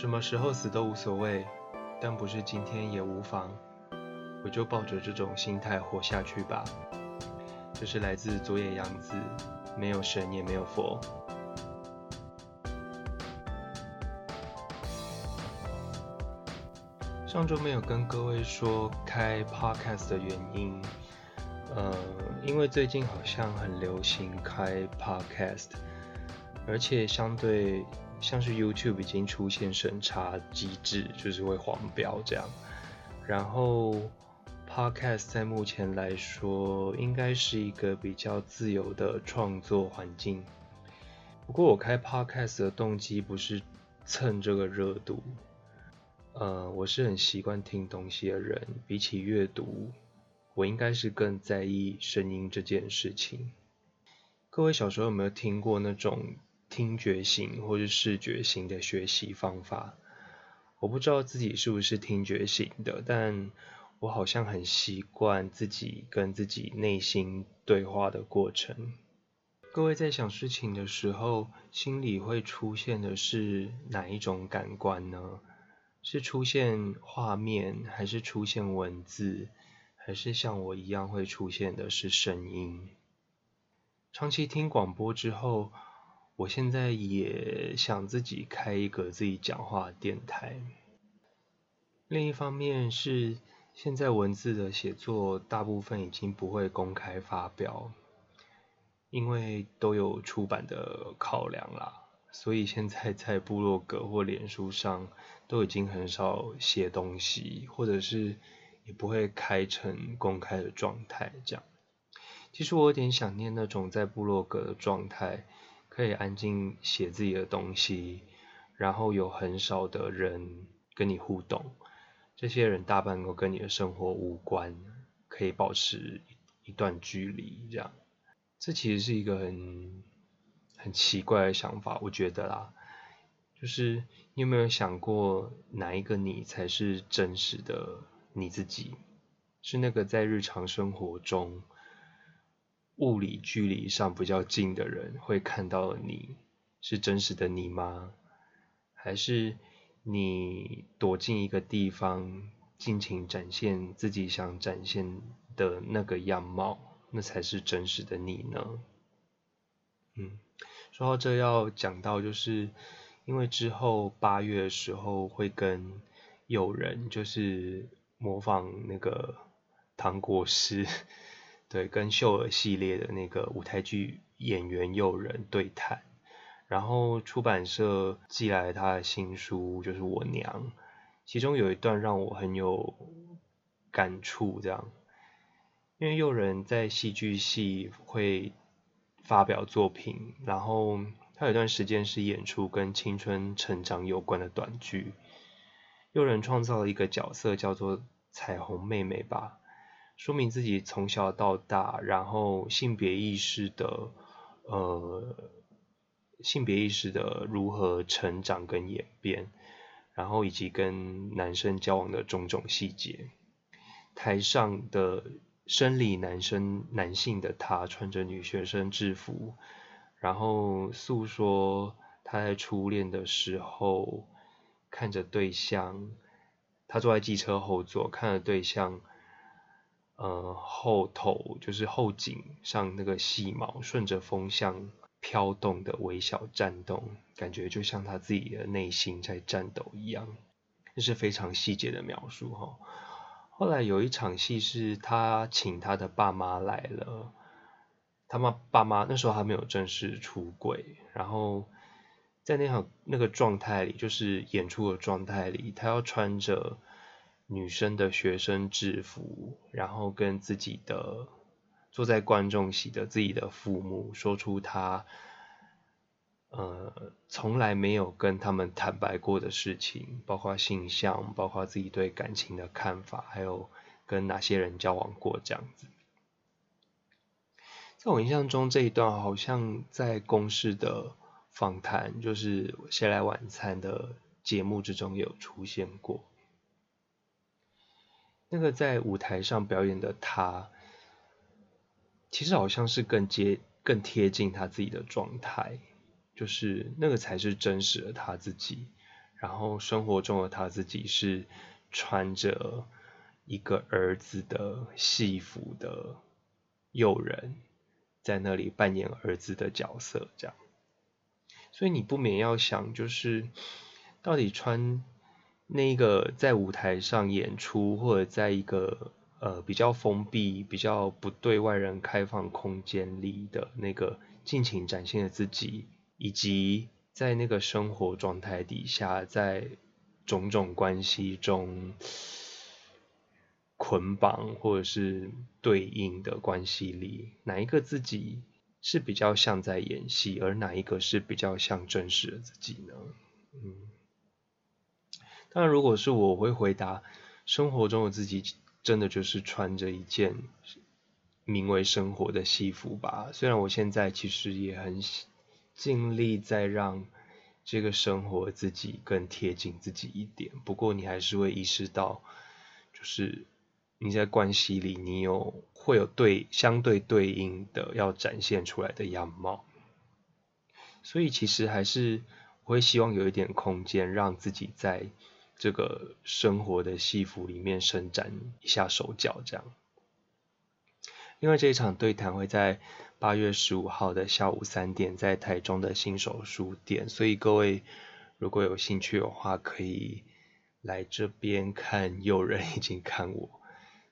什么时候死都无所谓，但不是今天也无妨。我就抱着这种心态活下去吧。这是来自佐野洋子，没有神也没有佛。上周没有跟各位说开 podcast 的原因，呃，因为最近好像很流行开 podcast，而且相对。像是 YouTube 已经出现审查机制，就是会黄标这样。然后 Podcast 在目前来说，应该是一个比较自由的创作环境。不过我开 Podcast 的动机不是蹭这个热度，呃，我是很习惯听东西的人，比起阅读，我应该是更在意声音这件事情。各位小时候有没有听过那种？听觉型或是视觉型的学习方法，我不知道自己是不是听觉型的，但我好像很习惯自己跟自己内心对话的过程。各位在想事情的时候，心里会出现的是哪一种感官呢？是出现画面，还是出现文字，还是像我一样会出现的是声音？长期听广播之后。我现在也想自己开一个自己讲话电台。另一方面是，现在文字的写作大部分已经不会公开发表，因为都有出版的考量啦。所以现在在部落格或脸书上都已经很少写东西，或者是也不会开成公开的状态这样。其实我有点想念那种在部落格的状态。可以安静写自己的东西，然后有很少的人跟你互动，这些人大半都跟你的生活无关，可以保持一段距离，这样，这其实是一个很很奇怪的想法，我觉得啦，就是你有没有想过，哪一个你才是真实的你自己？是那个在日常生活中。物理距离上比较近的人会看到你是真实的你吗？还是你躲进一个地方，尽情展现自己想展现的那个样貌，那才是真实的你呢？嗯，说到这要讲到，就是因为之后八月的时候会跟友人，就是模仿那个糖果师。对，跟秀儿系列的那个舞台剧演员诱人对谈，然后出版社寄来他的新书，就是我娘，其中有一段让我很有感触，这样，因为诱人在戏剧系会发表作品，然后他有一段时间是演出跟青春成长有关的短剧，诱人创造了一个角色叫做彩虹妹妹吧。说明自己从小到大，然后性别意识的，呃，性别意识的如何成长跟演变，然后以及跟男生交往的种种细节。台上的生理男生男性的他穿着女学生制服，然后诉说他在初恋的时候看着对象，他坐在机车后座看着对象。呃，后头就是后颈上那个细毛顺着风向飘动的微小颤动，感觉就像他自己的内心在颤抖一样，这是非常细节的描述哈。后来有一场戏是他请他的爸妈来了，他妈爸妈那时候还没有正式出轨，然后在那场那个状态里，就是演出的状态里，他要穿着。女生的学生制服，然后跟自己的坐在观众席的自己的父母说出他，呃，从来没有跟他们坦白过的事情，包括性向，包括自己对感情的看法，还有跟哪些人交往过这样子。在我印象中，这一段好像在公式的访谈，就是《谁来晚餐》的节目之中有出现过。那个在舞台上表演的他，其实好像是更接、更贴近他自己的状态，就是那个才是真实的他自己。然后生活中的他自己是穿着一个儿子的戏服的诱人，在那里扮演儿子的角色，这样。所以你不免要想，就是到底穿那个在舞台上演出，或者在一个呃比较封闭、比较不对外人开放空间里的那个尽情展现的自己，以及在那个生活状态底下，在种种关系中捆绑或者是对应的关系里，哪一个自己？是比较像在演戏，而哪一个是比较像真实的自己呢？嗯，当然，如果是我会回答，生活中的自己真的就是穿着一件名为生活的西服吧。虽然我现在其实也很尽力在让这个生活自己更贴近自己一点，不过你还是会意识到，就是。你在关系里，你有会有对相对对应的要展现出来的样貌，所以其实还是我会希望有一点空间，让自己在这个生活的戏服里面伸展一下手脚，这样。因为这一场对谈会在八月十五号的下午三点，在台中的新手书店，所以各位如果有兴趣的话，可以来这边看。有人已经看我。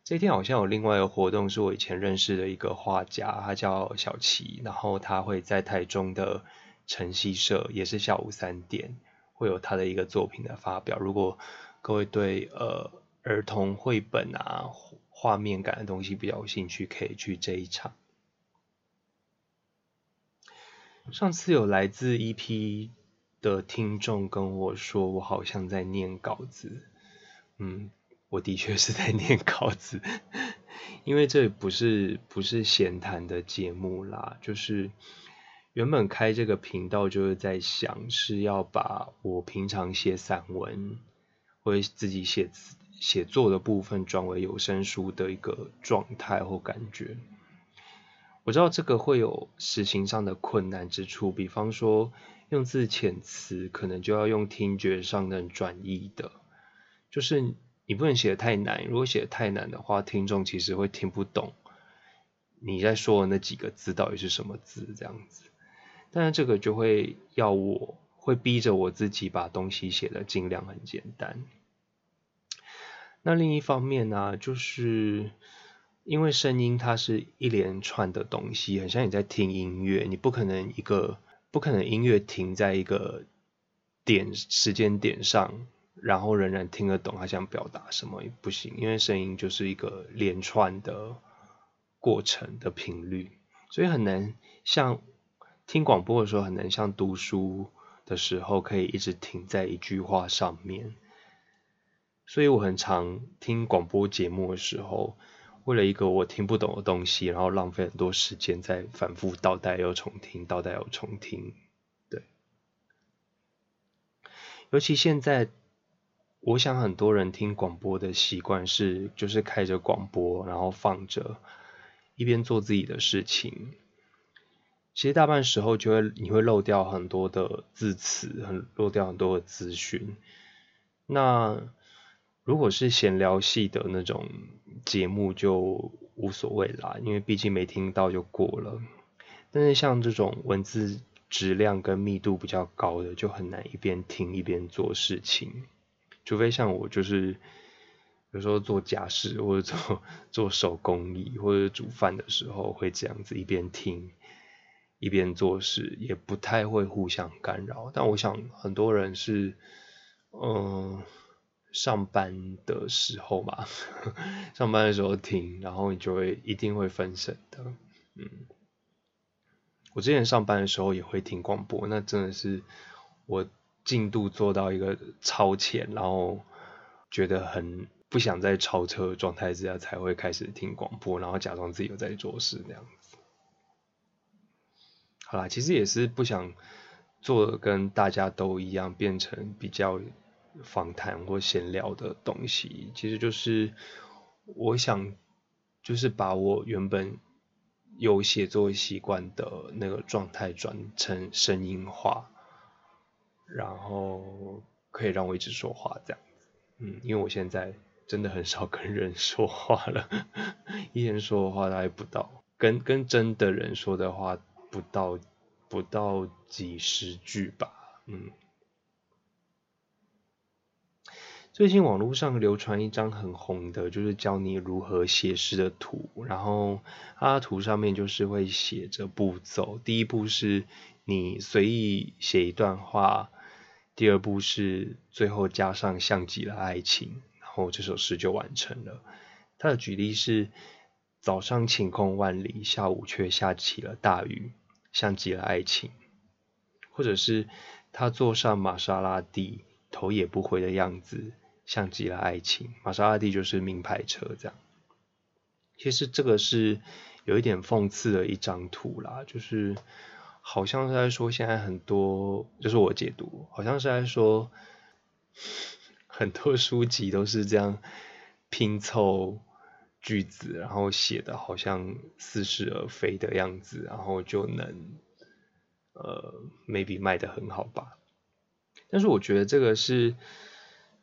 这天好像有另外一个活动，是我以前认识的一个画家，他叫小齐，然后他会在台中的晨曦社，也是下午三点会有他的一个作品的发表。如果各位对呃儿童绘本啊画面感的东西比较有兴趣，可以去这一场。上次有来自 EP 的听众跟我说，我好像在念稿子，嗯。我的确是在念稿子，因为这不是不是闲谈的节目啦，就是原本开这个频道就是在想是要把我平常写散文或者自己写写作的部分转为有声书的一个状态或感觉。我知道这个会有实行上的困难之处，比方说用字遣词可能就要用听觉上能转译的，就是。你不能写的太难，如果写的太难的话，听众其实会听不懂你在说的那几个字到底是什么字这样子。但是这个就会要我会逼着我自己把东西写的尽量很简单。那另一方面呢，就是因为声音它是一连串的东西，很像你在听音乐，你不可能一个不可能音乐停在一个点时间点上。然后仍然听得懂他想表达什么也不行，因为声音就是一个连串的过程的频率，所以很难像听广播的时候很难像读书的时候可以一直停在一句话上面。所以我很常听广播节目的时候，为了一个我听不懂的东西，然后浪费很多时间在反复倒带又重听，倒带又重听。对，尤其现在。我想很多人听广播的习惯是，就是开着广播，然后放着，一边做自己的事情。其实大半时候就会你会漏掉很多的字词，很漏掉很多的资讯。那如果是闲聊系的那种节目就无所谓啦，因为毕竟没听到就过了。但是像这种文字质量跟密度比较高的，就很难一边听一边做事情。除非像我，就是有时候做家事或者做做手工艺或者煮饭的时候，会这样子一边听一边做事，也不太会互相干扰。但我想很多人是，嗯，上班的时候嘛，上班的时候听，然后你就会一定会分神的。嗯，我之前上班的时候也会听广播，那真的是我。进度做到一个超前，然后觉得很不想再超车状态之下，才会开始听广播，然后假装自己有在做事那样。好啦，其实也是不想做跟大家都一样，变成比较访谈或闲聊的东西。其实就是我想，就是把我原本有写作习惯的那个状态转成声音化。然后可以让我一直说话这样子。嗯，因为我现在真的很少跟人说话了，一天说的话大概不到，跟跟真的人说的话不到不到几十句吧。嗯。最近网络上流传一张很红的，就是教你如何写诗的图，然后它图上面就是会写着步骤，第一步是你随意写一段话，第二步是最后加上像极了爱情，然后这首诗就完成了。他的举例是早上晴空万里，下午却下起了大雨，像极了爱情，或者是他坐上玛莎拉蒂，头也不回的样子。像极了爱情，玛莎拉蒂就是名牌车这样。其实这个是有一点讽刺的一张图啦，就是好像是在说现在很多，就是我解读，好像是在说很多书籍都是这样拼凑句子，然后写的好像似是而非的样子，然后就能呃 maybe 卖的很好吧。但是我觉得这个是。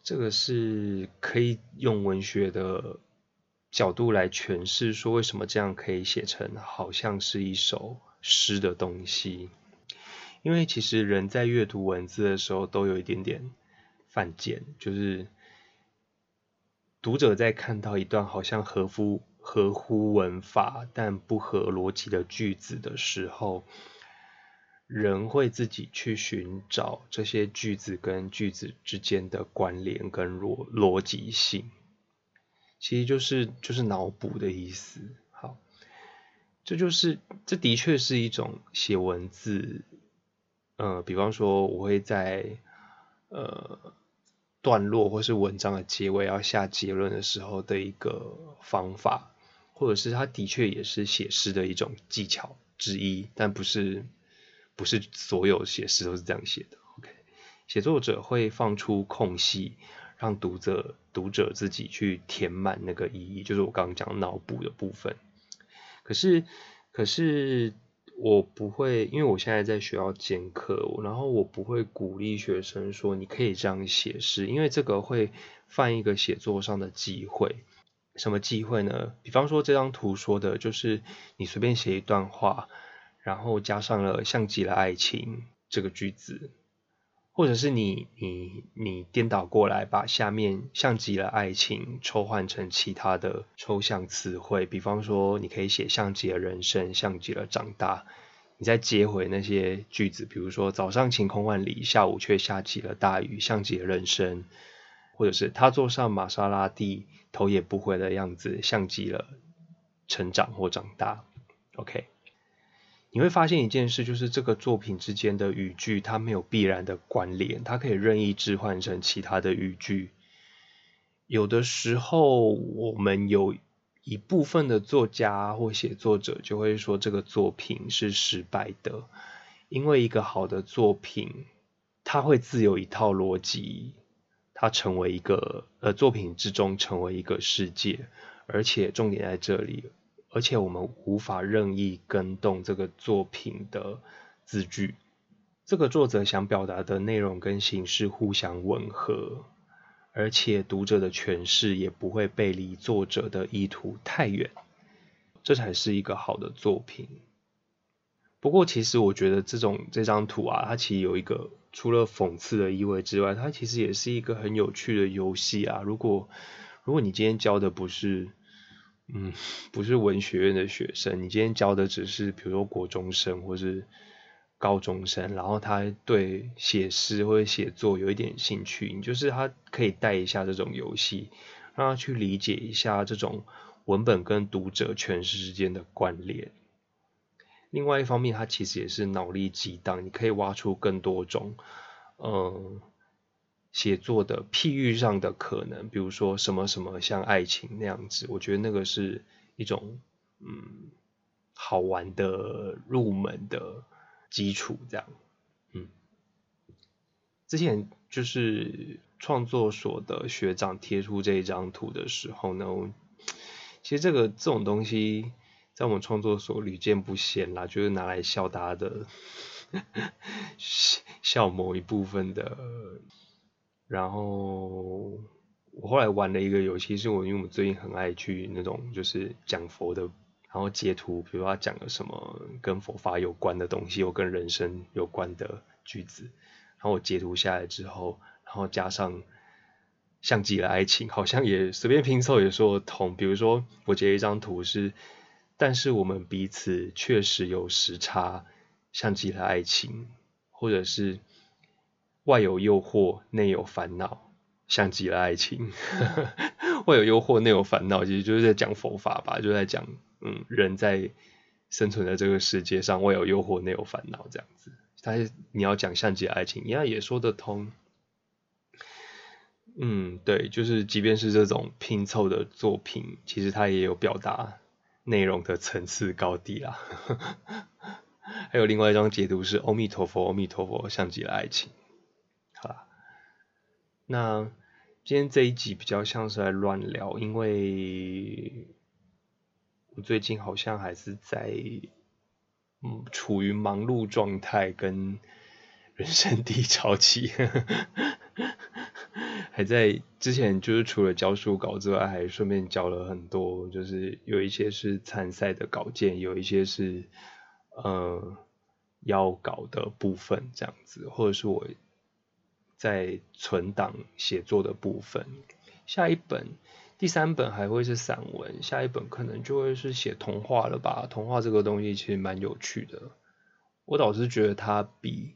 这个是可以用文学的角度来诠释，说为什么这样可以写成好像是一首诗的东西。因为其实人在阅读文字的时候都有一点点犯贱，就是读者在看到一段好像合乎合乎文法但不合逻辑的句子的时候。人会自己去寻找这些句子跟句子之间的关联跟逻逻辑性，其实就是就是脑补的意思。好，这就是这的确是一种写文字，呃，比方说我会在呃段落或是文章的结尾要下结论的时候的一个方法，或者是它的确也是写诗的一种技巧之一，但不是。不是所有写诗都是这样写的。OK，写作者会放出空隙，让读者读者自己去填满那个意义，就是我刚刚讲脑补的部分。可是，可是我不会，因为我现在在学校兼课，然后我不会鼓励学生说你可以这样写诗，因为这个会犯一个写作上的忌讳。什么忌讳呢？比方说这张图说的就是你随便写一段话。然后加上了像极了爱情这个句子，或者是你你你颠倒过来，把下面像极了爱情抽换成其他的抽象词汇，比方说你可以写像极了人生，像极了长大，你再接回那些句子，比如说早上晴空万里，下午却下起了大雨，像极了人生，或者是他坐上玛莎拉蒂，头也不回的样子，像极了成长或长大。OK。你会发现一件事，就是这个作品之间的语句，它没有必然的关联，它可以任意置换成其他的语句。有的时候，我们有一部分的作家或写作者就会说这个作品是失败的，因为一个好的作品，它会自有一套逻辑，它成为一个呃作品之中成为一个世界，而且重点在这里。而且我们无法任意更动这个作品的字句，这个作者想表达的内容跟形式互相吻合，而且读者的诠释也不会背离作者的意图太远，这才是一个好的作品。不过，其实我觉得这种这张图啊，它其实有一个除了讽刺的意味之外，它其实也是一个很有趣的游戏啊。如果如果你今天教的不是嗯，不是文学院的学生，你今天教的只是比如说国中生或是高中生，然后他对写诗或者写作有一点兴趣，你就是他可以带一下这种游戏，让他去理解一下这种文本跟读者诠释之间的关联。另外一方面，它其实也是脑力激荡，你可以挖出更多种，嗯。写作的譬喻上的可能，比如说什么什么像爱情那样子，我觉得那个是一种嗯好玩的入门的基础，这样嗯。之前就是创作所的学长贴出这一张图的时候呢，其实这个这种东西在我们创作所屡见不鲜啦，就是拿来笑大家的 笑某一部分的。然后我后来玩了一个游戏，是我因为我们最近很爱去那种就是讲佛的，然后截图，比如他讲了什么跟佛法有关的东西，或跟人生有关的句子，然后我截图下来之后，然后加上像极了爱情，好像也随便拼凑也说得通。比如说我截一张图是，但是我们彼此确实有时差，像极了爱情，或者是。外有诱惑，内有烦恼，像极了爱情。外有诱惑，内有烦恼，其实就是在讲佛法吧，就在讲，嗯，人在生存在这个世界上，外有诱惑，内有烦恼这样子。但你要讲像极了爱情，一样也说得通。嗯，对，就是即便是这种拼凑的作品，其实它也有表达内容的层次高低啦。还有另外一张解读是“阿弥陀佛，阿弥陀佛，像极了爱情”。那今天这一集比较像是在乱聊，因为我最近好像还是在嗯处于忙碌状态跟人生低潮期，还在之前就是除了教书稿之外，还顺便教了很多，就是有一些是参赛的稿件，有一些是呃要稿的部分这样子，或者是我。在存档写作的部分，下一本、第三本还会是散文，下一本可能就会是写童话了吧？童话这个东西其实蛮有趣的，我倒是觉得它比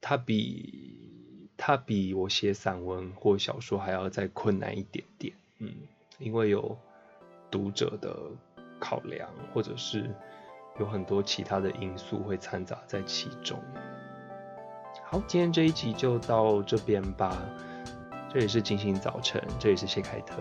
它比它比我写散文或小说还要再困难一点点，嗯，因为有读者的考量，或者是有很多其他的因素会掺杂在其中。好，今天这一集就到这边吧。这里是金星早晨，这里是谢凯特。